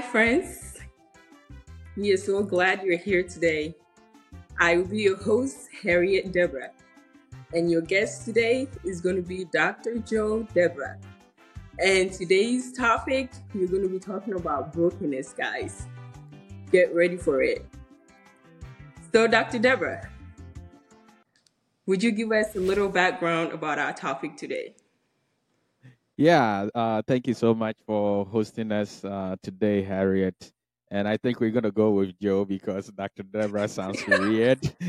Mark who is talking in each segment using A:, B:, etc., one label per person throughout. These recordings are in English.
A: Hi, friends. We are so glad you're here today. I will be your host, Harriet Deborah, and your guest today is going to be Dr. Joe Deborah. And today's topic, we're going to be talking about brokenness, guys. Get ready for it. So, Dr. Deborah, would you give us a little background about our topic today?
B: Yeah, uh, thank you so much for hosting us uh, today, Harriet. And I think we're gonna go with Joe because Dr. Deborah sounds weird.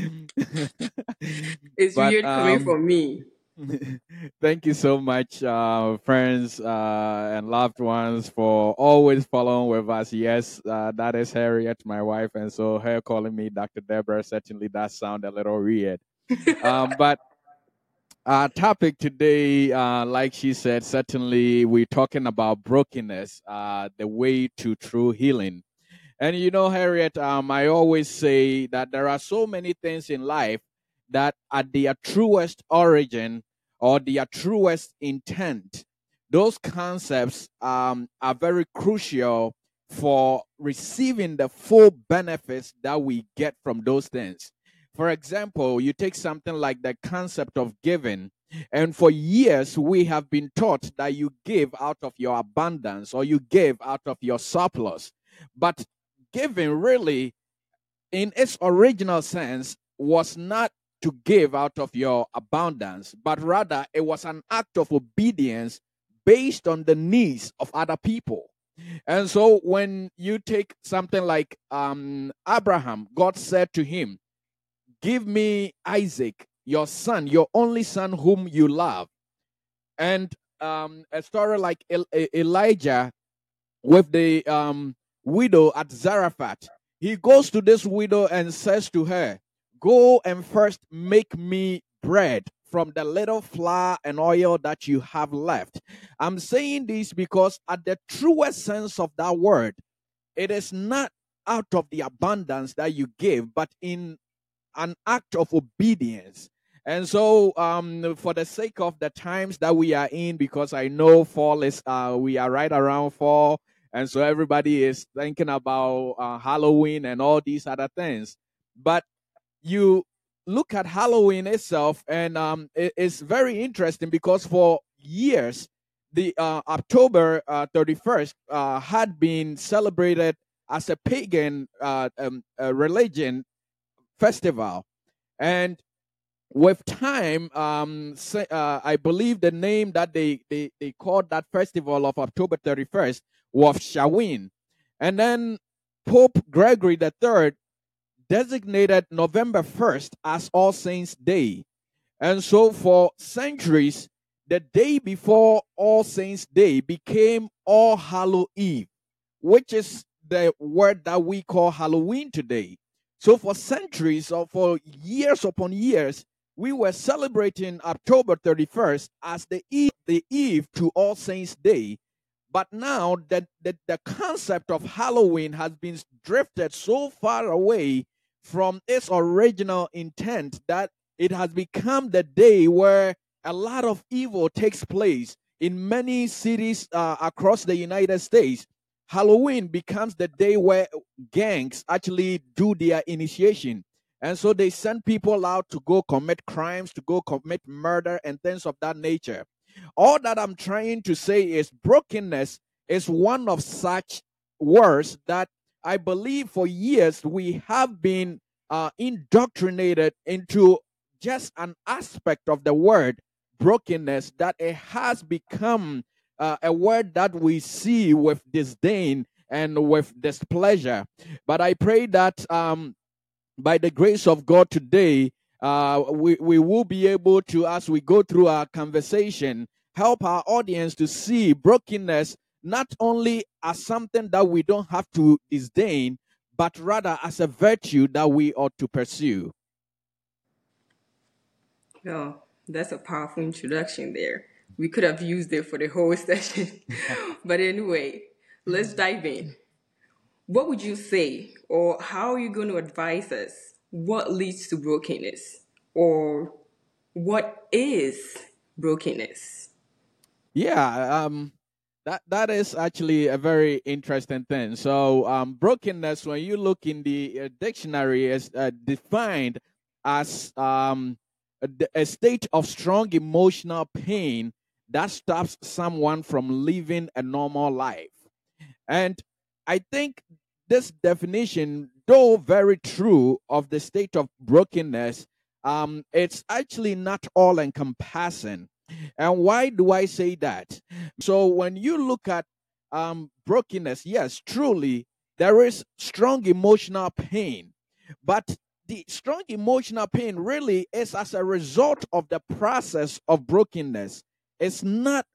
A: it's but, weird coming um, from me.
B: thank you so much, uh, friends uh, and loved ones, for always following with us. Yes, uh, that is Harriet, my wife, and so her calling me Dr. Deborah certainly does sound a little weird. um, but our topic today, uh, like she said, certainly we're talking about brokenness, uh, the way to true healing. And you know, Harriet, um, I always say that there are so many things in life that at their truest origin or their truest intent, those concepts um, are very crucial for receiving the full benefits that we get from those things. For example, you take something like the concept of giving, and for years we have been taught that you give out of your abundance or you give out of your surplus. But giving really, in its original sense, was not to give out of your abundance, but rather it was an act of obedience based on the needs of other people. And so when you take something like um, Abraham, God said to him, Give me Isaac, your son, your only son whom you love. And um, a story like El- Elijah with the um, widow at Zarephath. He goes to this widow and says to her, Go and first make me bread from the little flour and oil that you have left. I'm saying this because, at the truest sense of that word, it is not out of the abundance that you give, but in an act of obedience. And so, um, for the sake of the times that we are in, because I know fall is, uh, we are right around fall, and so everybody is thinking about uh, Halloween and all these other things. But you look at Halloween itself, and um, it, it's very interesting because for years, the uh, October uh, 31st uh, had been celebrated as a pagan uh, um, religion festival. And with time, um, uh, I believe the name that they, they, they called that festival of October 31st was Samhain. And then Pope Gregory III designated November 1st as All Saints' Day. And so for centuries, the day before All Saints' Day became All Hallow Eve, which is the word that we call Halloween today. So for centuries or for years upon years, we were celebrating October 31st as the eve, the eve to All Saints Day. But now that the, the concept of Halloween has been drifted so far away from its original intent that it has become the day where a lot of evil takes place in many cities uh, across the United States. Halloween becomes the day where gangs actually do their initiation. And so they send people out to go commit crimes, to go commit murder, and things of that nature. All that I'm trying to say is brokenness is one of such words that I believe for years we have been uh, indoctrinated into just an aspect of the word brokenness that it has become uh, a word that we see with disdain and with displeasure. But I pray that um, by the grace of God today, uh, we, we will be able to, as we go through our conversation, help our audience to see brokenness not only as something that we don't have to disdain, but rather as a virtue that we ought to pursue.
A: Well, that's a powerful introduction there. We could have used it for the whole session. but anyway, let's dive in. What would you say, or how are you going to advise us? What leads to brokenness? Or what is brokenness?
B: Yeah, um, that that is actually a very interesting thing. So, um, brokenness, when you look in the uh, dictionary, is uh, defined as um, a, a state of strong emotional pain that stops someone from living a normal life. And I think this definition, though very true of the state of brokenness, um, it's actually not all encompassing. And why do I say that? So when you look at um, brokenness, yes, truly, there is strong emotional pain. But the strong emotional pain really is as a result of the process of brokenness. It's not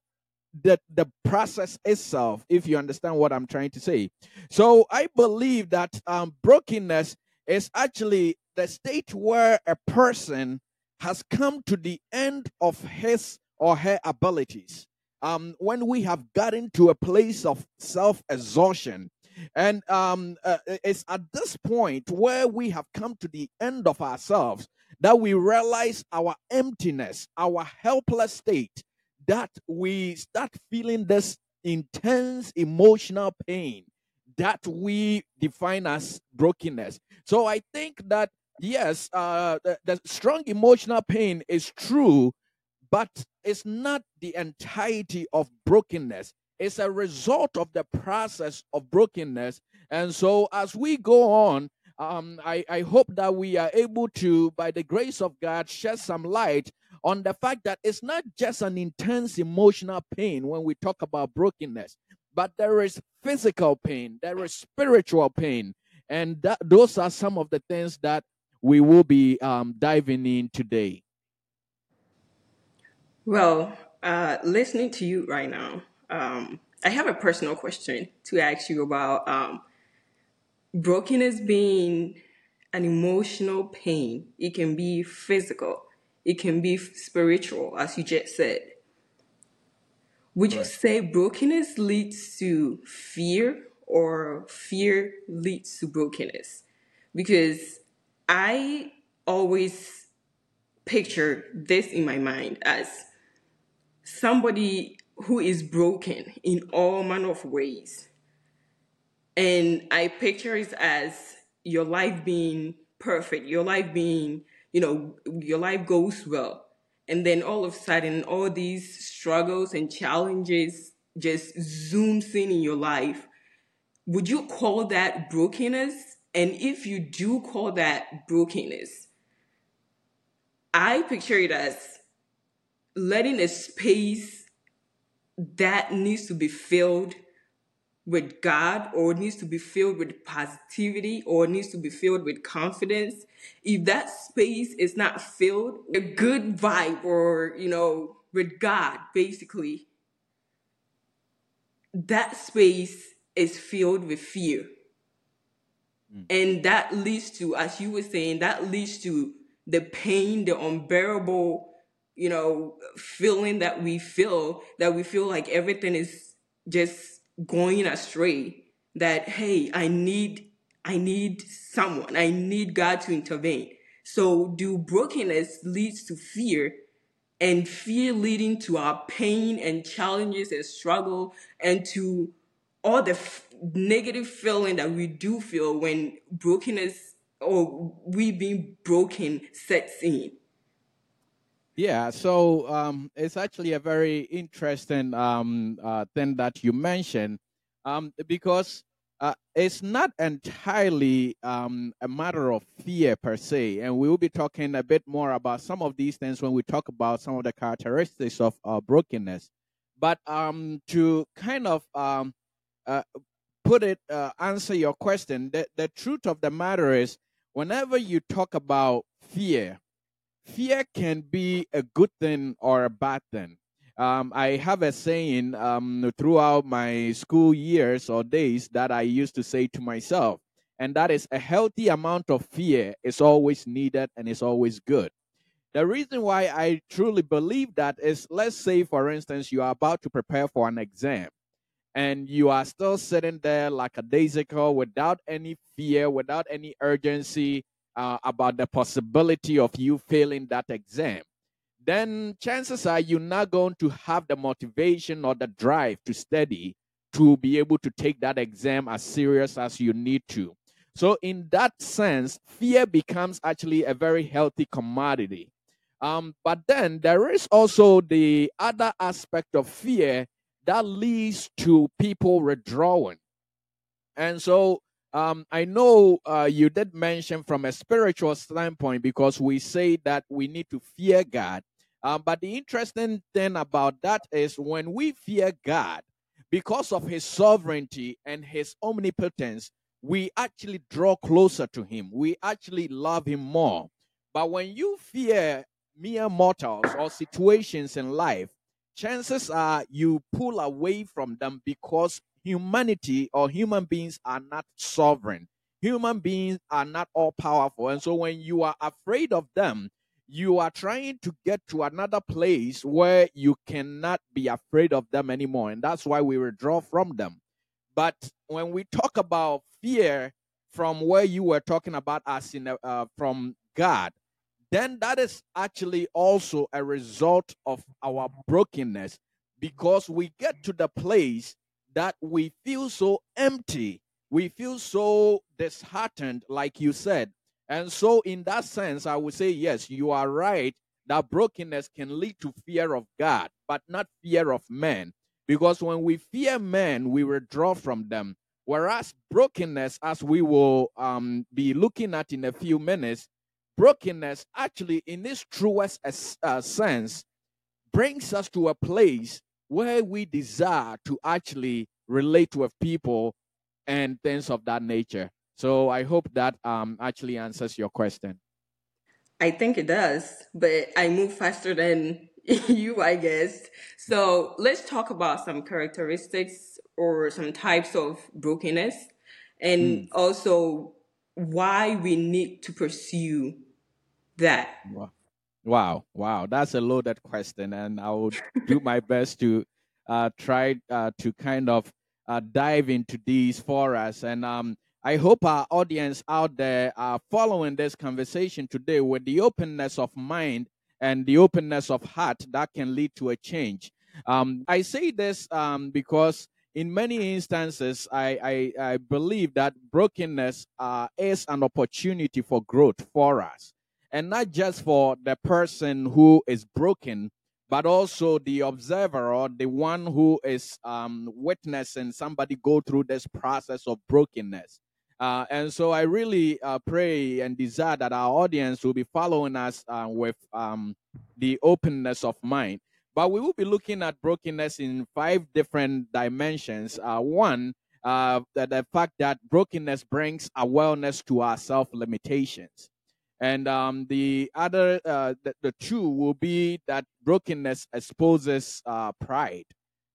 B: the the process itself if you understand what i'm trying to say so i believe that um, brokenness is actually the state where a person has come to the end of his or her abilities. Um, when we have gotten to a place of self exhaustion, and um, uh, it's at this point where we have come to the end of ourselves that we realize our emptiness, our helpless state, that we start feeling this intense emotional pain that we define as brokenness. So I think that yes, uh, the, the strong emotional pain is true, but it's not the entirety of brokenness. It's a result of the process of brokenness. And so as we go on, um, I, I hope that we are able to, by the grace of God, shed some light on the fact that it's not just an intense emotional pain when we talk about brokenness, but there is physical pain, there is spiritual pain. And that, those are some of the things that we will be um, diving in today.
A: Well, uh, listening to you right now, um, I have a personal question to ask you about um, brokenness being an emotional pain. It can be physical, it can be spiritual, as you just said. Would you say brokenness leads to fear or fear leads to brokenness? Because I always picture this in my mind as somebody who is broken in all manner of ways. And I picture it as your life being perfect, your life being, you know, your life goes well. And then all of a sudden all these struggles and challenges just zooms in in your life. Would you call that brokenness? And if you do call that brokenness i picture it as letting a space that needs to be filled with God or it needs to be filled with positivity or it needs to be filled with confidence, if that space is not filled a good vibe or, you know, with God, basically, that space is filled with fear. Mm. And that leads to, as you were saying, that leads to the pain, the unbearable, you know, feeling that we feel, that we feel like everything is just going astray that hey i need i need someone. I need god to intervene. So do brokenness leads to fear and fear leading to our pain and challenges and struggle and to all the f- negative feeling that we do feel when brokenness or we being broken sets in
B: yeah, so um, it's actually a very interesting um, uh, thing that you mentioned um, because uh, it's not entirely um, a matter of fear per se. And we will be talking a bit more about some of these things when we talk about some of the characteristics of uh, brokenness. But um, to kind of um, uh, put it, uh, answer your question, the, the truth of the matter is whenever you talk about fear, fear can be a good thing or a bad thing. Um, I have a saying um, throughout my school years or days that I used to say to myself, and that is a healthy amount of fear is always needed and is always good. The reason why I truly believe that is let's say, for instance, you are about to prepare for an exam and you are still sitting there like a daisical without any fear, without any urgency, uh, about the possibility of you failing that exam, then chances are you're not going to have the motivation or the drive to study to be able to take that exam as serious as you need to. So, in that sense, fear becomes actually a very healthy commodity. Um, but then there is also the other aspect of fear that leads to people withdrawing. And so um, I know uh, you did mention from a spiritual standpoint because we say that we need to fear God. Um, but the interesting thing about that is when we fear God, because of his sovereignty and his omnipotence, we actually draw closer to him. We actually love him more. But when you fear mere mortals or situations in life, chances are you pull away from them because humanity or human beings are not sovereign. Human beings are not all powerful. And so when you are afraid of them, you are trying to get to another place where you cannot be afraid of them anymore. And that's why we withdraw from them. But when we talk about fear from where you were talking about us in uh, from God, then that is actually also a result of our brokenness because we get to the place that we feel so empty. We feel so disheartened, like you said. And so, in that sense, I would say, yes, you are right that brokenness can lead to fear of God, but not fear of men. Because when we fear men, we withdraw from them. Whereas brokenness, as we will um, be looking at in a few minutes, brokenness actually, in its truest uh, sense, brings us to a place where we desire to actually relate with people and things of that nature. So I hope that um, actually answers your question.
A: I think it does, but I move faster than you, I guess. So let's talk about some characteristics or some types of brokenness and mm. also why we need to pursue that.
B: Wow, wow, wow, that's a loaded question, and I will do my best to uh, try uh, to kind of uh, dive into these for us. And um, I hope our audience out there are following this conversation today with the openness of mind and the openness of heart that can lead to a change. Um, I say this um, because in many instances, I, I, I believe that brokenness uh, is an opportunity for growth for us and not just for the person who is broken, but also the observer or the one who is um, witnessing somebody go through this process of brokenness. Uh, and so I really uh, pray and desire that our audience will be following us uh, with um, the openness of mind. But we will be looking at brokenness in five different dimensions. Uh, one, uh, the, the fact that brokenness brings awareness to our self limitations. And um, the other, uh, the, the, two will be that brokenness exposes uh, pride.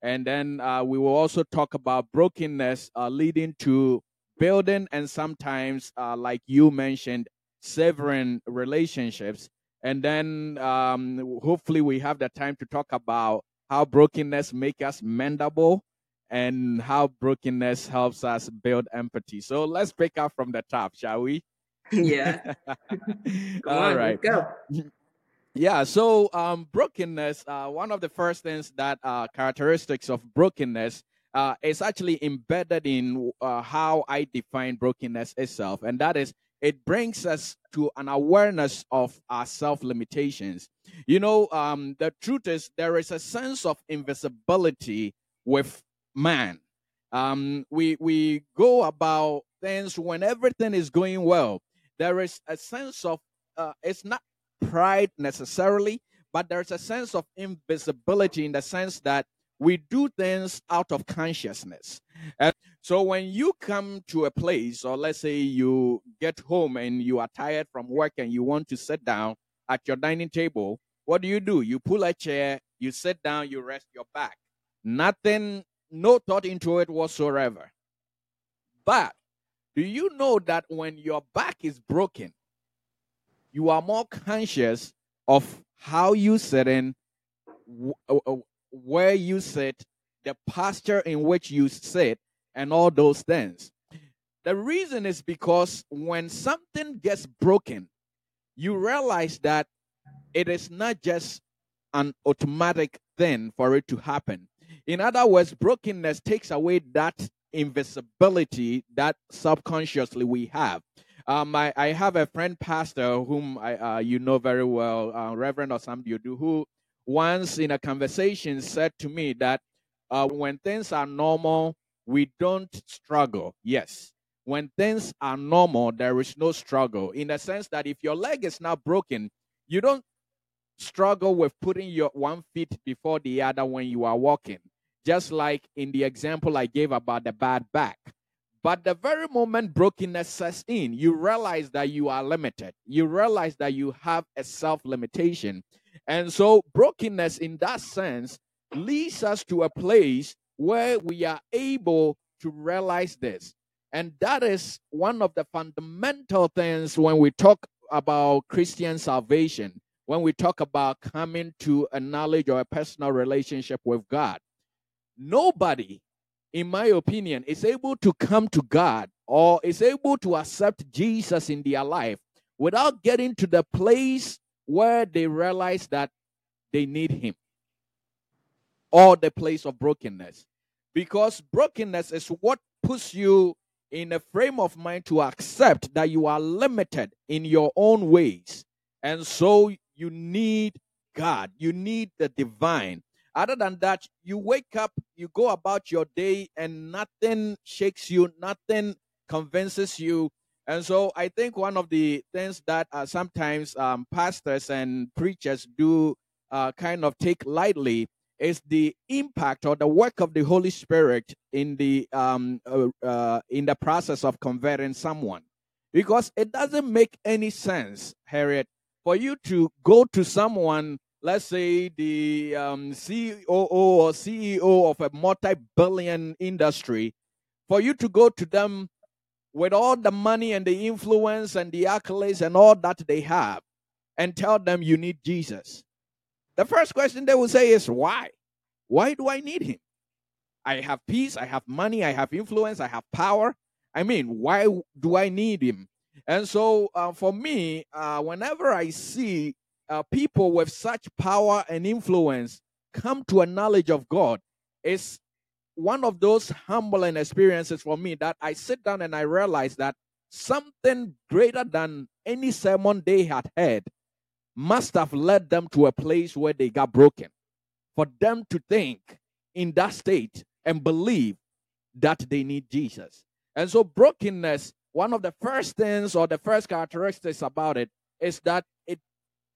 B: And then uh, we will also talk about brokenness uh, leading to building and sometimes, uh, like you mentioned, severing relationships. And then um, hopefully we have the time to talk about how brokenness make us mendable and how brokenness helps us build empathy. So let's pick up from the top, shall we?
A: Yeah.
B: All on, right.
A: Go.
B: Yeah, so um, brokenness, uh, one of the first things that uh, characteristics of brokenness uh, is actually embedded in uh, how I define brokenness itself, and that is it brings us to an awareness of our self limitations. You know, um, the truth is there is a sense of invisibility with man. Um, we we go about things when everything is going well there is a sense of uh, it's not pride necessarily, but there's a sense of invisibility in the sense that we do things out of consciousness. And so when you come to a place, or let's say you get home and you are tired from work and you want to sit down at your dining table, what do you do? You pull a chair, you sit down, you rest your back. Nothing, no thought into it whatsoever. But do you know that when your back is broken, you are more conscious of how you sit in, uh, uh, where you sit, the posture in which you sit, and all those things? The reason is because when something gets broken, you realize that it is not just an automatic thing for it to happen. In other words, brokenness takes away that invisibility that subconsciously we have. Um, I, I have a friend pastor whom I, uh, you know very well, uh, Reverend Osam Biodu, who once in a conversation said to me that uh, when things are normal, we don't struggle. Yes. When things are normal, there is no struggle. In the sense that if your leg is not broken, you don't struggle with putting your one foot before the other when you are walking. Just like in the example I gave about the bad back. But the very moment brokenness sets in, you realize that you are limited. You realize that you have a self limitation. And so, brokenness in that sense leads us to a place where we are able to realize this. And that is one of the fundamental things when we talk about Christian salvation, when we talk about coming to a knowledge or a personal relationship with God. Nobody in my opinion, is able to come to God or is able to accept Jesus in their life without getting to the place where they realize that they need Him or the place of brokenness. Because brokenness is what puts you in a frame of mind to accept that you are limited in your own ways. And so you need God, you need the divine. Other than that, you wake up, you go about your day, and nothing shakes you, nothing convinces you. And so I think one of the things that uh, sometimes um, pastors and preachers do uh, kind of take lightly is the impact or the work of the Holy Spirit in the um, uh, uh in the process of converting someone, because it doesn't make any sense, Harriet, for you to go to someone let's say the um, CEO or CEO of a multi-billion industry, for you to go to them with all the money and the influence and the accolades and all that they have and tell them you need Jesus. The first question they will say is, why? Why do I need him? I have peace, I have money, I have influence, I have power. I mean, why do I need him? And so, uh, for me, uh, whenever I see uh, people with such power and influence come to a knowledge of God is one of those humbling experiences for me that I sit down and I realize that something greater than any sermon they had heard must have led them to a place where they got broken. For them to think in that state and believe that they need Jesus. And so, brokenness, one of the first things or the first characteristics about it is that it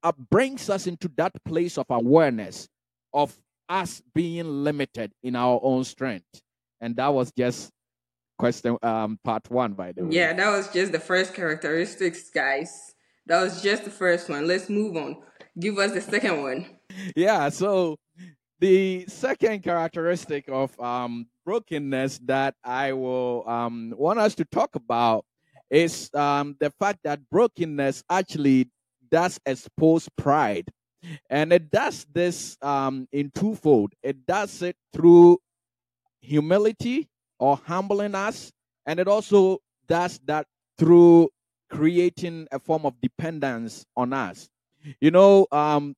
B: uh, brings us into that place of awareness of us being limited in our own strength. And that was just question um part one by the way.
A: Yeah, that was just the first characteristics, guys. That was just the first one. Let's move on. Give us the second one.
B: Yeah, so the second characteristic of um brokenness that I will um want us to talk about is um the fact that brokenness actually does expose pride. And it does this um, in twofold. It does it through humility or humbling us, and it also does that through creating a form of dependence on us. You know, um,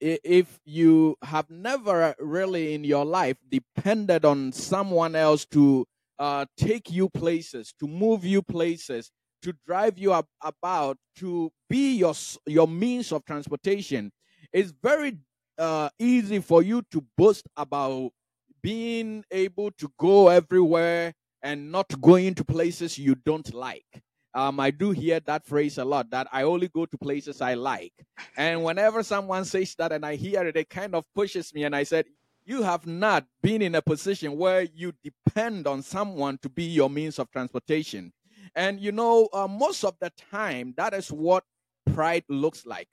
B: if you have never really in your life depended on someone else to uh, take you places, to move you places, to drive you up, about, to be your your means of transportation, it's very uh, easy for you to boast about being able to go everywhere and not going to places you don't like. Um, I do hear that phrase a lot that I only go to places I like. And whenever someone says that and I hear it, it kind of pushes me. And I said, You have not been in a position where you depend on someone to be your means of transportation. And you know, uh, most of the time, that is what pride looks like.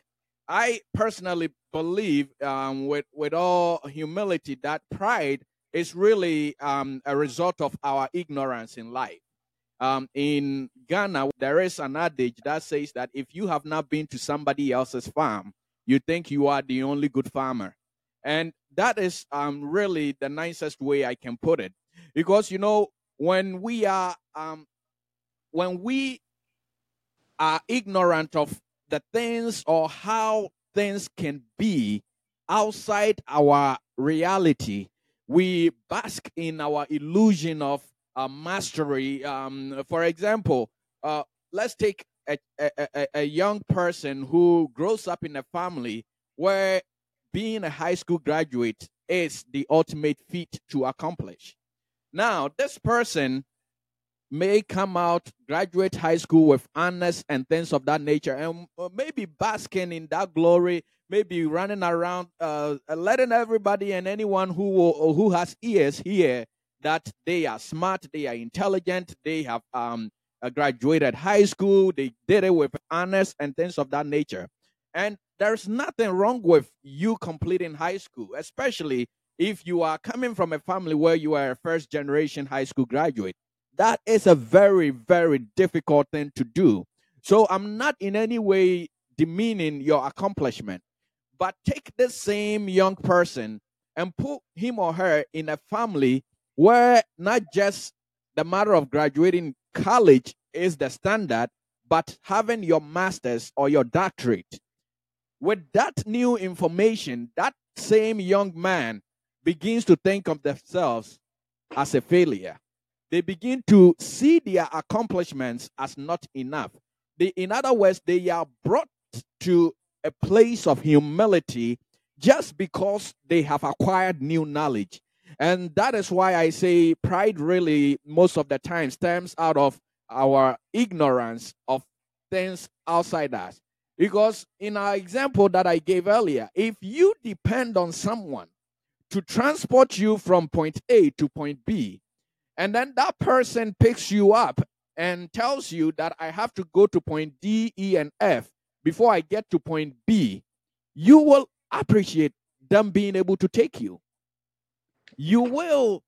B: I personally believe, um, with with all humility, that pride is really um, a result of our ignorance in life. Um, in Ghana, there is an adage that says that if you have not been to somebody else's farm, you think you are the only good farmer. And that is um, really the nicest way I can put it. Because, you know, when we are um, when we are ignorant of the things or how things can be outside our reality. We bask in our illusion of uh, mastery. Um, for example, uh, let's take a, a, a, a young person who grows up in a family where being a high school graduate is the ultimate feat to accomplish. Now, this person may come out, graduate high school with honors and things of that nature, and uh, maybe basking in that glory, maybe running around, uh, letting everybody and anyone who who has ears hear that they are smart, they are intelligent, they have um, uh, graduated high school, they did it with honors and things of that nature. And there's nothing wrong with you completing high school, especially if you are coming from a family where you are a first generation high school graduate. That is a very, very difficult thing to do. So I'm not in any way demeaning your accomplishment, but take the same young person and put him or her in a family where not just the matter of graduating college is the standard, but having your master's or your doctorate. With that new information, that same young man begins to think of themselves as a failure. They begin to see their accomplishments as not enough. They, in other words, they are brought to a place of humility just because they have acquired new knowledge. And that is why I say pride really, most of the time, stems out of our ignorance of things outside us. Because in our example that I gave earlier, if you depend on someone to transport you from point A to point B, and then that person picks you up and tells you that I have to go to point D, E, and F before I get to point B, you will appreciate them being able to take you. You will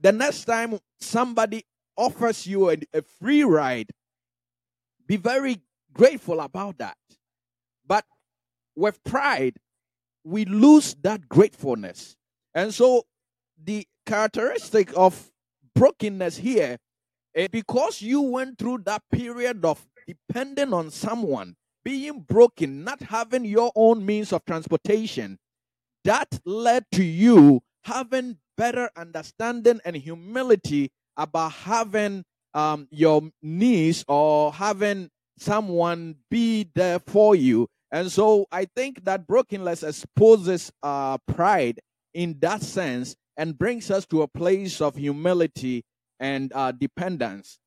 B: the next time somebody offers you a, a, free ride be very grateful about that. But with pride we lose that gratefulness. And so the characteristic of brokenness here is because you went through that period of depending on someone being broken not having your own means of transportation that led to you having better understanding and humility about having um, your needs or having someone be there for you. And so I think that brokenness exposes uh, pride in that sense and brings us to a place of humility and uh, dependence.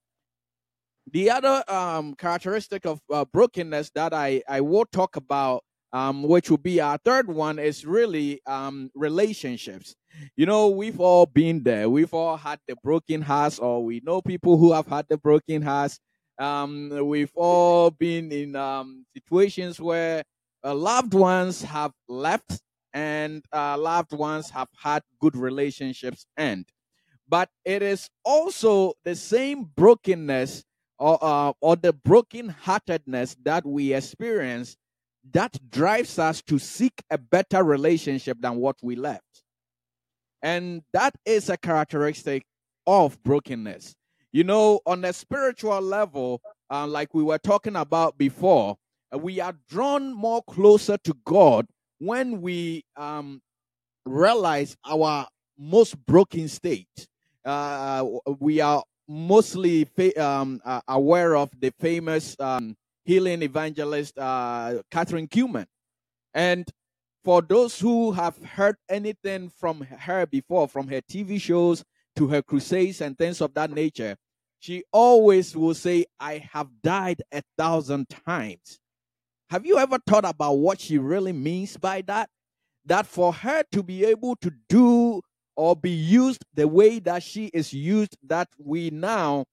B: The other um, characteristic of uh, brokenness that I, I will talk about um, which will be our third one, is really um, relationships. You know, we've all been there. We've all had the broken hearts, or we know people who have had the broken hearts. Um, we've all been in um, situations where uh, loved ones have left and uh, loved ones have had good relationships end. But it is also the same brokenness or, uh, or the broken-heartedness that we experience that drives us to seek a better relationship than what we left. And that is a characteristic of brokenness. You know, on a spiritual level, uh, like we were talking about before, we are drawn more closer to God when we um, realize our most broken state. Uh, we are mostly fa- um, uh, aware of the famous um, healing evangelist uh, Kathryn Kuhlman. And for those who have heard anything from her before, from her TV shows to her crusades and things of that nature, she always will say, I have died a thousand times. Have you ever thought about what she really means by that? That for her to be able to do or be used the way that she is used, that we now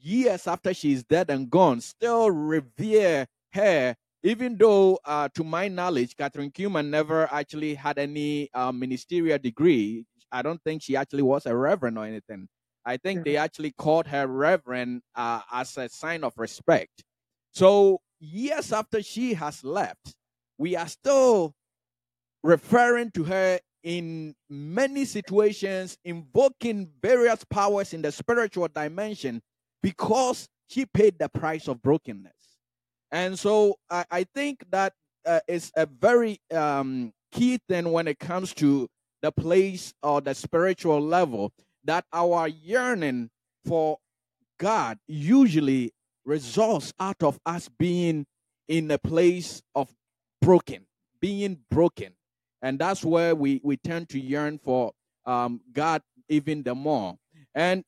B: years after she's dead and gone, still revere her, even though, uh, to my knowledge, Kathryn Kuhlman never actually had any uh, ministerial degree. I don't think she actually was a reverend or anything. I think they actually called her reverend uh, as a sign of respect. So, years after she has left, we are still referring to her in many situations, invoking various powers in the spiritual dimension because she paid the price of brokenness. And so I, I think that uh, is a very um, key thing when it comes to the place or the spiritual level that our yearning for God usually results out of us being in a place of broken, being broken. And that's where we, we tend to yearn for um, God even the more. And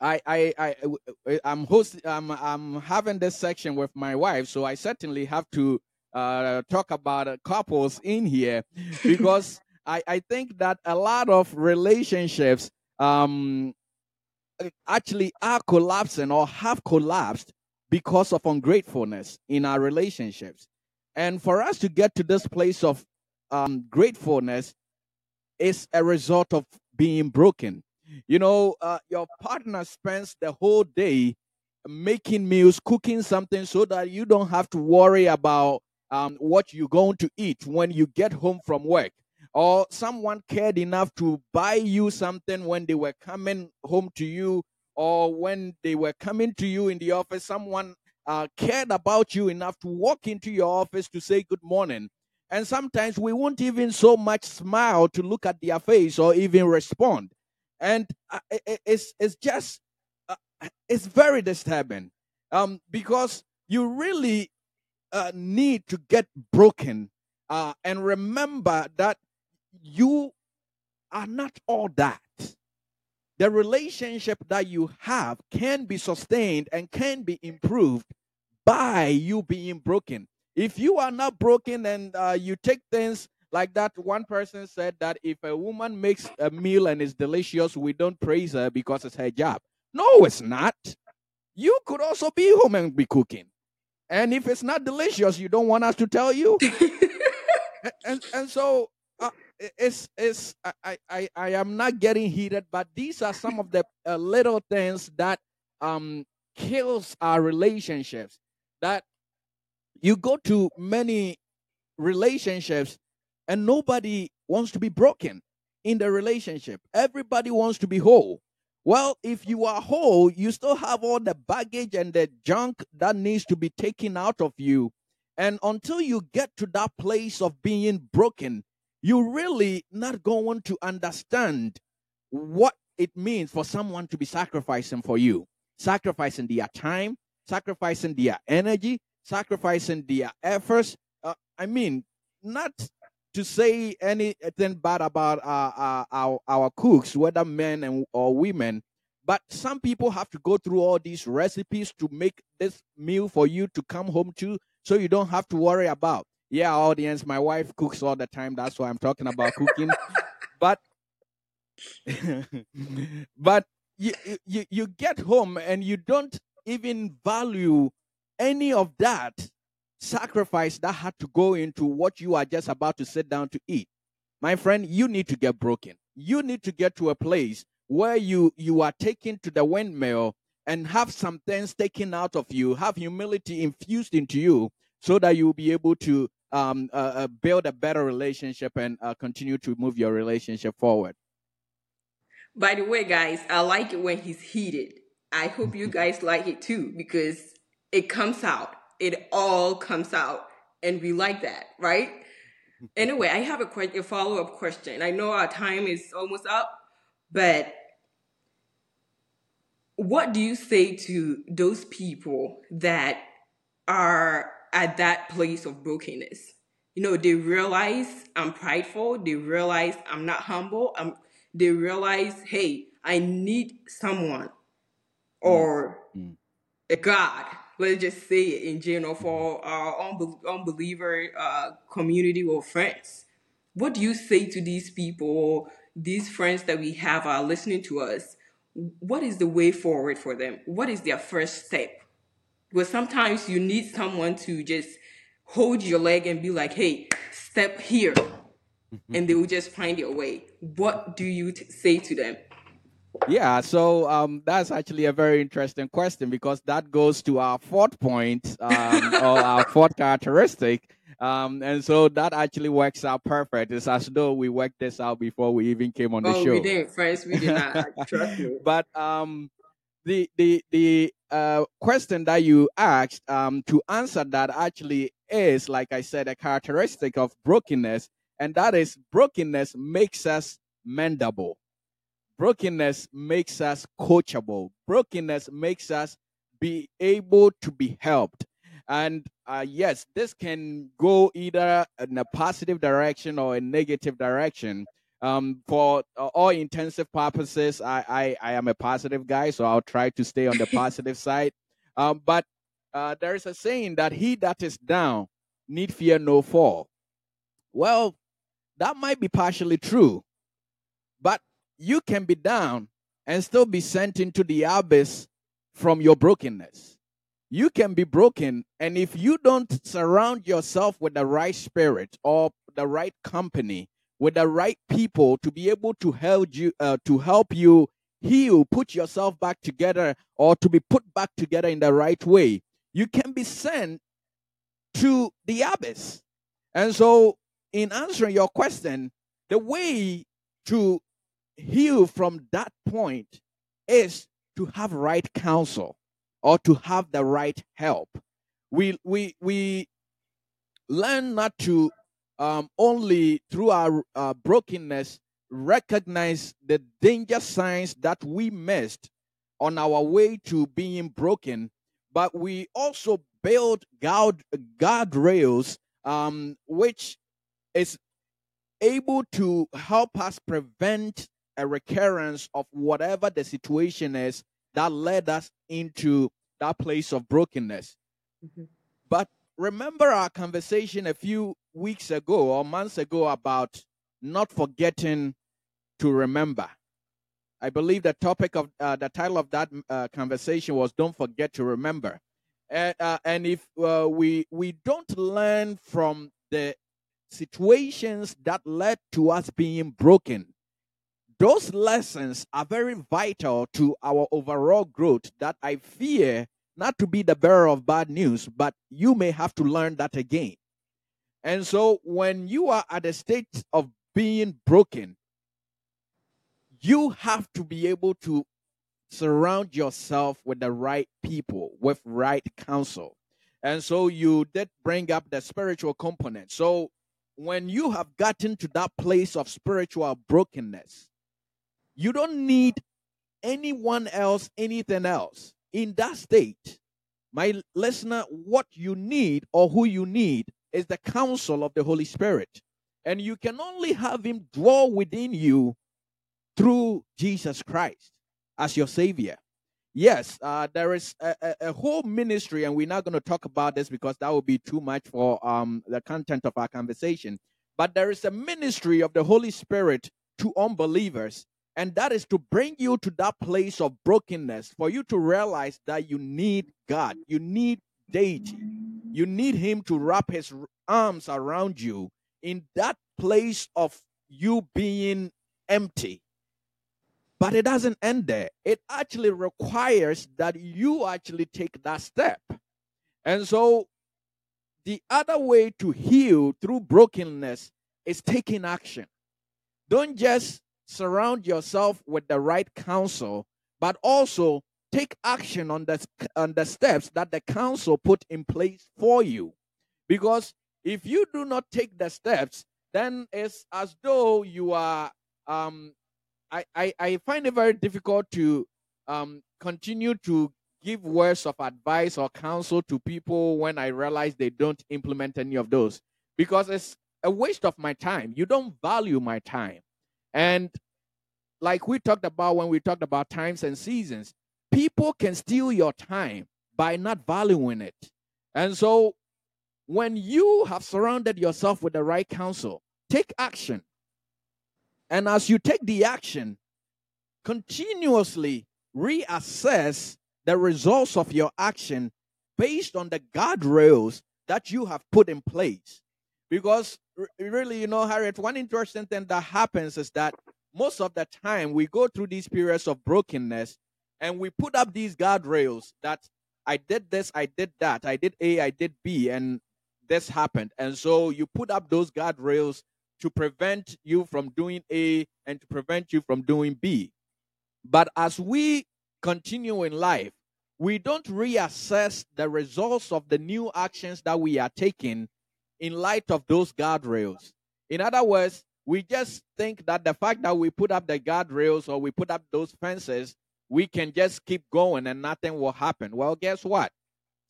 B: I I I I'm host I'm I'm having this section with my wife, so I certainly have to uh, talk about uh, couples in here because I I think that a lot of relationships um actually are collapsing or have collapsed because of ungratefulness in our relationships. And for us to get to this place of um, gratefulness is a result of being broken. You know, uh, your partner spends the whole day making meals, cooking something so that you don't have to worry about um, what you're going to eat when you get home from work. Or someone cared enough to buy you something when they were coming home to you, or when they were coming to you in the office, someone uh, cared about you enough to walk into your office to say good morning. And sometimes we won't even so much smile to look at their face or even respond. And uh, it's, it's just, uh, it's very disturbing um, because you really uh, need to get broken uh, and remember that you are not all that. The relationship that you have can be sustained and can be improved by you being broken. If you are not broken and uh, you take things like that, one person said that if a woman makes a meal and it's delicious, we don't praise her because it's her job. No, it's not. You could also be home and be cooking. And if it's not delicious, you don't want us to tell you. and, and, and so uh, it's it's I, I I am not getting heated, but these are some of the uh, little things that um kills our relationships. That you go to many relationships and nobody wants to be broken in the relationship. Everybody wants to be whole. Well, if you are whole, you still have all the baggage and the junk that needs to be taken out of you. And until you get to that place of being broken, you're really not going to understand what it means for someone to be sacrificing for you, sacrificing their time, sacrificing their energy, sacrificing their efforts. Uh, I mean, not to say anything bad about uh, uh, our, our cooks, whether men and, or women, but some people have to go through all these recipes to make this meal for you to come home to so you don't have to worry about. Yeah, audience, my wife cooks all the time. That's why I'm talking about cooking. but but you, you you get home and you don't even value any of that sacrifice that had to go into what you are just about to sit down to eat my friend you need to get broken you need to get to a place where you you are taken to the windmill and have some things taken out of you have humility infused into you so that you'll be able to um, uh, uh, build a better relationship and uh, continue to move your relationship forward
A: by the way guys i like it when he's heated i hope you guys like it too because it comes out. It all comes out. And we like that, right? Anyway, I have a, que- a follow up question. I know our time is almost up, but what do you say to those people that are at that place of brokenness? You know, they realize I'm prideful, they realize I'm not humble, I'm, they realize, hey, I need someone or mm. a God let's just say it in general for our unbel- unbeliever uh, community or friends. What do you say to these people, these friends that we have are listening to us? What is the way forward for them? What is their first step? Because sometimes you need someone to just hold your leg and be like, hey, step here. Mm-hmm. and they will just find their way. What do you t- say to them?
B: Yeah, so um, that's actually a very interesting question because that goes to our fourth point um, or our fourth characteristic. Um, and so that actually works out perfect. It's as though we worked this out before we even came on the
A: oh,
B: show.
A: we didn't, friends. We did not. Trust me.
B: But um, the the the uh, question that you asked um, to answer that actually is, like I said, a characteristic of brokenness, and that is brokenness makes us mendable. Brokenness makes us coachable. Brokenness makes us be able to be helped. And uh, yes, this can go either in a positive direction or a negative direction. Um, for uh, all intensive purposes, I, I, I am a positive guy, so I'll try to stay on the positive side. Um, but uh, there is a saying that he that is down need fear no fall. Well, that might be partially true, but you can be down and still be sent into the abyss from your brokenness. You can be broken, and if you don't surround yourself with the right spirit or the right company, with the right people to be able to help you uh, to help you heal, put yourself back together, or to be put back together in the right way, you can be sent to the abyss. And so, in answering your question, the way to heal from that point is to have right counsel or to have the right help. We we we learn not to um, only through our uh, brokenness recognize the danger signs that we missed on our way to being broken, but we also build guard guardrails um, which is able to help us prevent a recurrence of whatever the situation is that led us into that place of brokenness. Mm-hmm. But remember our conversation a few weeks ago or months ago about not forgetting to remember. I believe the topic of uh, the title of that uh, conversation was "Don't forget to remember." And, uh, and if uh, we we don't learn from the situations that led to us being broken, those lessons are very vital to our overall growth that I fear not to be the bearer of bad news, but you may have to learn that again. And so when you are at a state of being broken, you have to be able to surround yourself with the right people, with right counsel. And so you did bring up the spiritual component. So when you have gotten to that place of spiritual brokenness, you don't need anyone else, anything else. In that state, my listener, what you need or who you need is the counsel of the Holy Spirit. And you can only have him dwell within you through Jesus Christ as your Savior. Yes, uh, there is a, a, a, whole ministry, and we're not going to talk about this because that would be too much for um, the content of our conversation. But there is a ministry of the Holy Spirit to unbelievers and that is to bring you to that place of brokenness for you to realize that you need God. You need deity. You need Him to wrap His arms around you in that place of you being empty. But it doesn't end there. It actually requires that you actually take that step. And so, the other way to heal through brokenness is taking action. Don't just surround yourself with the right counsel, but also take action on the, on the steps that the counsel put in place for you. Because if you do not take the steps, then it's as though you are. Um, I, I, I find it very difficult to um, continue to give words of advice or counsel to people when I realize they don't implement any of those because it's a waste of my time. You don't value my time. And like we talked about when we talked about times and seasons, people can steal your time by not valuing it. And so when you have surrounded yourself with the right counsel, take action. And as you take the action, continuously reassess the results of your action based on the guardrails that you have put in place. Because really, you know, Harriet, one interesting thing that happens is that most of the time we go through these periods of brokenness and we put up these guardrails that I did this, I did that, I did A, I did B, and this happened. And so you put up those guardrails to prevent you from doing A and to prevent you from doing B. But as we continue in life, we don't reassess the results of the new actions that we are taking in light of those guardrails. In other words, we just think that the fact that we put up the guardrails or we put up those fences, we can just keep going and nothing will happen. Well, guess what?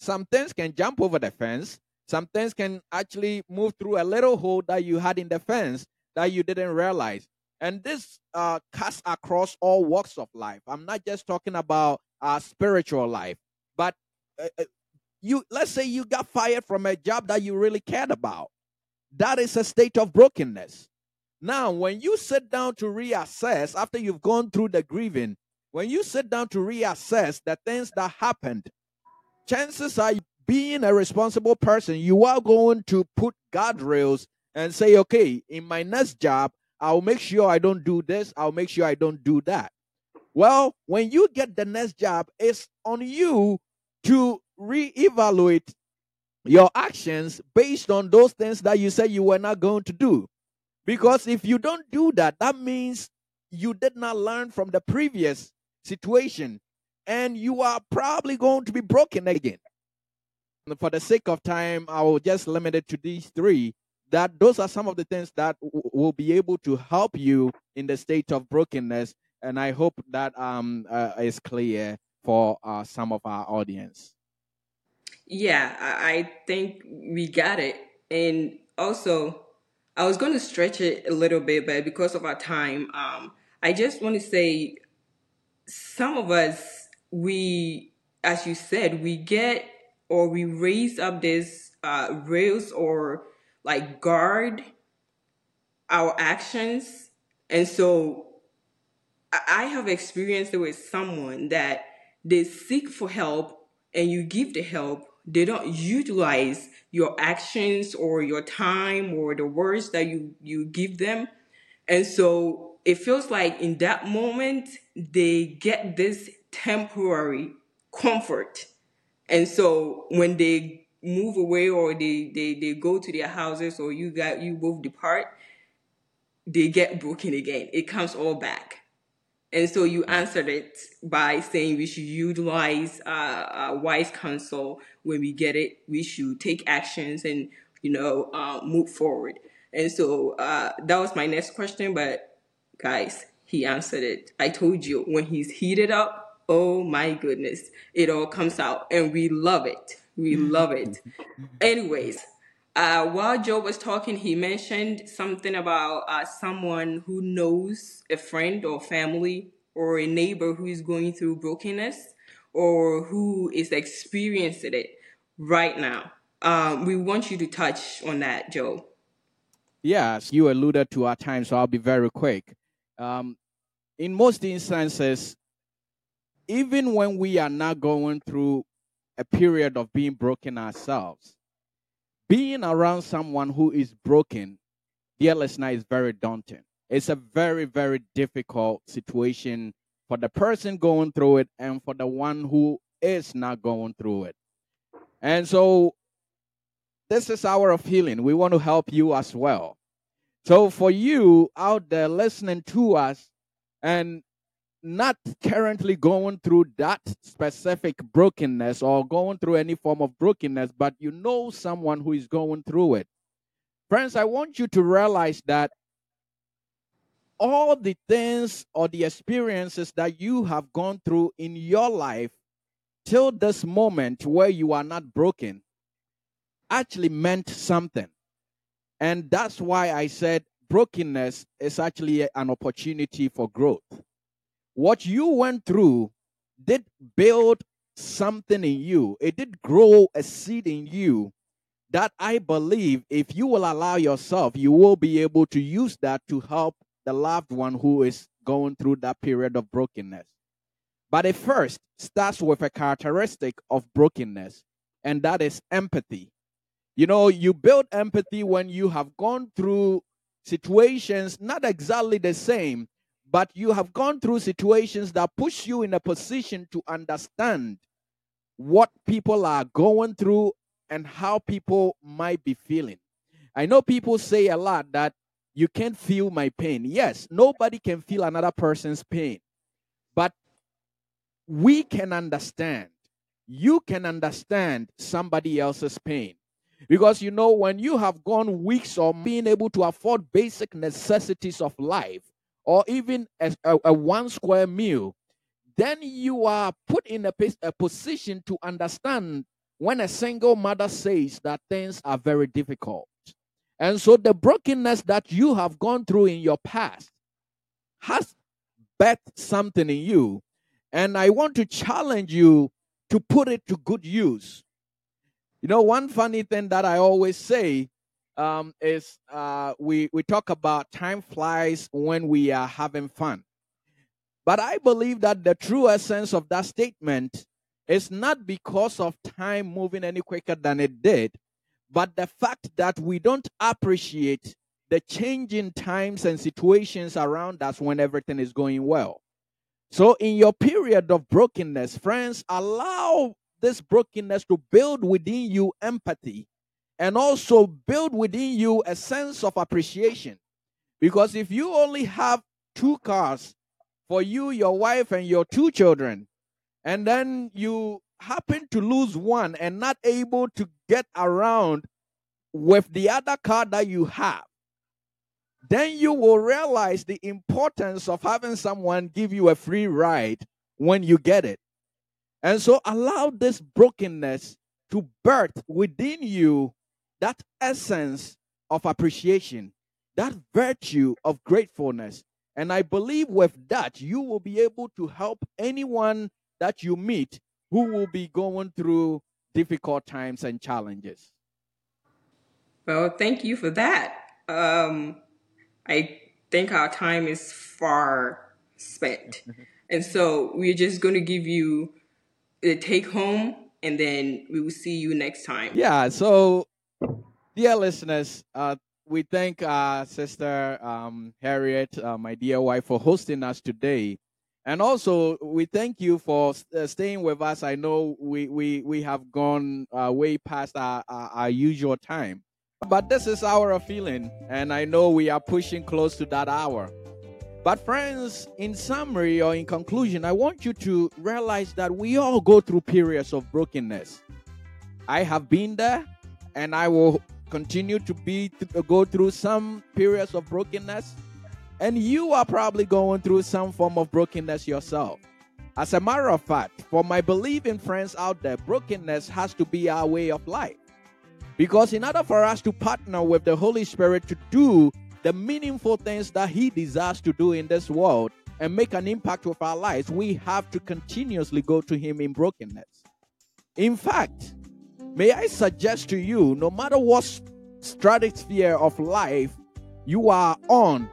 B: Some things can jump over the fence. Some things can actually move through a little hole that you had in the fence that you didn't realize. And this uh, cuts across all walks of life. I'm not just talking about our spiritual life, but uh, uh, you. Let's say you got fired from a job that you really cared about. That is a state of brokenness. Now, when you sit down to reassess after you've gone through the grieving, when you sit down to reassess the things that happened, chances are being a responsible person, you are going to put guardrails and say, okay, in my next job, I'll make sure I don't do this, I'll make sure I don't do that. Well, when you get the next job, it's on you to reevaluate your actions based on those things that you said you were not going to do. Because if you don't do that, that means you did not learn from the previous situation and you are probably going to be broken again. For the sake of time, I will just limit it to these three. That those are some of the things that w- will be able to help you in the state of brokenness, and I hope that um uh, is clear for uh, some of our audience.
A: Yeah, I think we got it. And also, I was going to stretch it a little bit, but because of our time, um, I just want to say some of us, we, as you said, we get or we raise up this uh, rails or like guard our actions. And so I have experienced it with someone that they seek for help and you give the help, they don't utilize your actions or your time or the words that you you give them and so it feels like in that moment they get this temporary comfort and so when they move away or they they, they go to their houses or you got you both depart they get broken again it comes all back and so you answered it by saying we should utilize uh, uh, wise counsel when we get it. We should take actions and you know uh, move forward. And so uh, that was my next question. But guys, he answered it. I told you when he's heated up, oh my goodness, it all comes out, and we love it. We love it. Anyways, uh, while Joe was talking, he mentioned something about uh, someone who knows a friend or family or a neighbor who is going through brokenness or who is experiencing it right now. Um, we want you to touch on that, Joe.
B: Yes, you alluded to our time, so I'll be very quick. Um, in most instances, even when we are not going through a period of being broken ourselves, being around someone who is broken, dear listener, is very daunting. It's a very, very difficult situation for the person going through it and for the one who is not going through it. And so, this is hour of healing. We want to help you as well. So, for you out there listening to us and not currently going through that specific brokenness or going through any form of brokenness, but you know someone who is going through it. Friends, I want you to realize that all the things or the experiences that you have gone through in your life till this moment where you are not broken actually meant something. And that's why I said brokenness is actually an opportunity for growth what you went through did build something in you, it did grow a seed in you that I believe if you will allow yourself, you will be able to use that to help the loved one who is going through that period of brokenness. But it first starts with a characteristic of brokenness, and that is empathy. You know, you build empathy when you have gone through situations not exactly the same, but you have gone through situations that push you in a position to understand what people are going through and how people might be feeling. I know people say a lot that you can't feel my pain. Yes, nobody can feel another person's pain, but we can understand. You can understand somebody else's pain. Because you know, when you have gone weeks of being able to afford basic necessities of life, or even a, a, a one square meal, then you are put in a, a position to understand when a single mother says that things are very difficult. And so the brokenness that you have gone through in your past has bet something in you. And I want to challenge you to put it to good use. You know, one funny thing that I always say um, is uh, we, we talk about time flies when we are having fun. But I believe that the true essence of that statement is not because of time moving any quicker than it did, but the fact that we don't appreciate the changing times and situations around us when everything is going well. So, in your period of brokenness, friends, allow this brokenness to build within you empathy and also build within you a sense of appreciation. Because if you only have two cars for you, your wife, and your two children, and then you happen to lose one and not able to get around with the other car that you have, then you will realize the importance of having someone give you a free ride when you get it. And so allow this brokenness to birth within you that essence of appreciation, that virtue of gratefulness. And I believe with that, you will be able to help anyone that you meet who will be going through difficult times and challenges.
A: Well, thank you for that. Um, I think our time is far spent. and so we're just going to give you the take home and then we will see you next time.
B: Yeah. So, dear listeners, uh, we thank uh, Sister um, Harriet, uh, my dear wife, for hosting us today. And also, we thank you for uh, staying with us. I know we, we, we have gone uh, way past our, our, our, usual time. But this is our feeling, and I know we are pushing close to that hour. But, friends, in summary or in conclusion, I want you to realize that we all go through periods of brokenness. I have been there, and I will continue to be to go through some periods of brokenness and you are probably going through some form of brokenness yourself. As a matter of fact, for my believing friends out there, brokenness has to be our way of life. Because in order for us to partner with the Holy Spirit to do the meaningful things that He desires to do in this world and make an impact with our lives, we have to continuously go to Him in brokenness. In fact, may I suggest to you no matter what stratosphere of life you are on,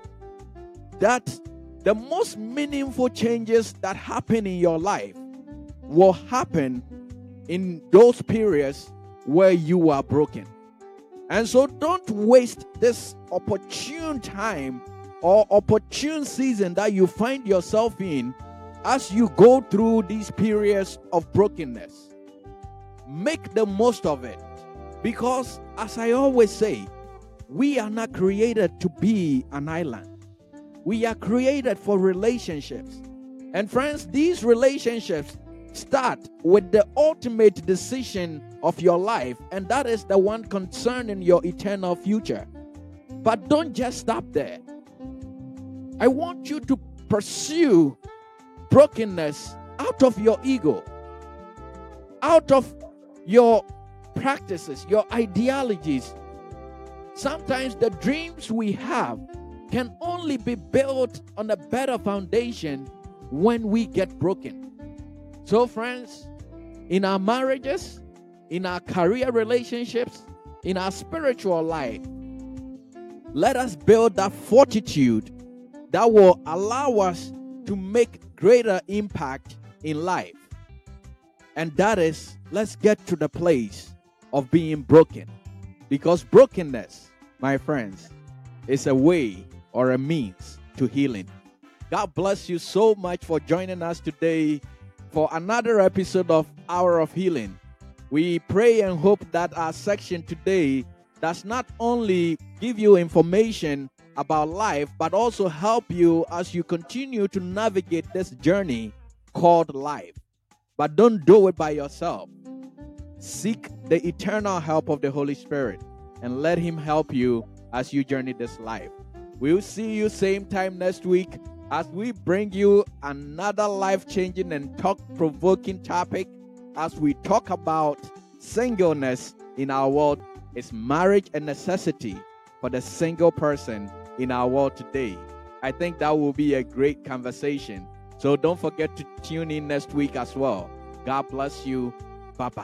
B: that the most meaningful changes that happen in your life will happen in those periods where you are broken. And so don't waste this opportune time or opportune season that you find yourself in as you go through these periods of brokenness. Make the most of it because, as I always say, we are not created to be an island. We are created for relationships. And friends, these relationships start with the ultimate decision of your life, and that is the one concerning your eternal future. But don't just stop there. I want you to pursue brokenness out of your ego, out of your practices, your ideologies. Sometimes the dreams we have can only be built on a better foundation when we get broken. So, friends, in our marriages, in our career relationships, in our spiritual life, let us build that fortitude that will allow us to make greater impact in life. And that is, let's get to the place of being broken. Because brokenness, my friends, is a way or a means to healing. God bless you so much for joining us today for another episode of Hour of Healing. We pray and hope that our section today does not only give you information about life, but also help you as you continue to navigate this journey called life. But don't do it by yourself. Seek the eternal help of the Holy Spirit and let Him help you as you journey this life. We'll see you same time next week as we bring you another life changing and thought provoking topic as we talk about singleness in our world. Is marriage a necessity for the single person in our world today? I think that will be a great conversation. So don't forget to tune in next week as well. God bless you. Bye bye.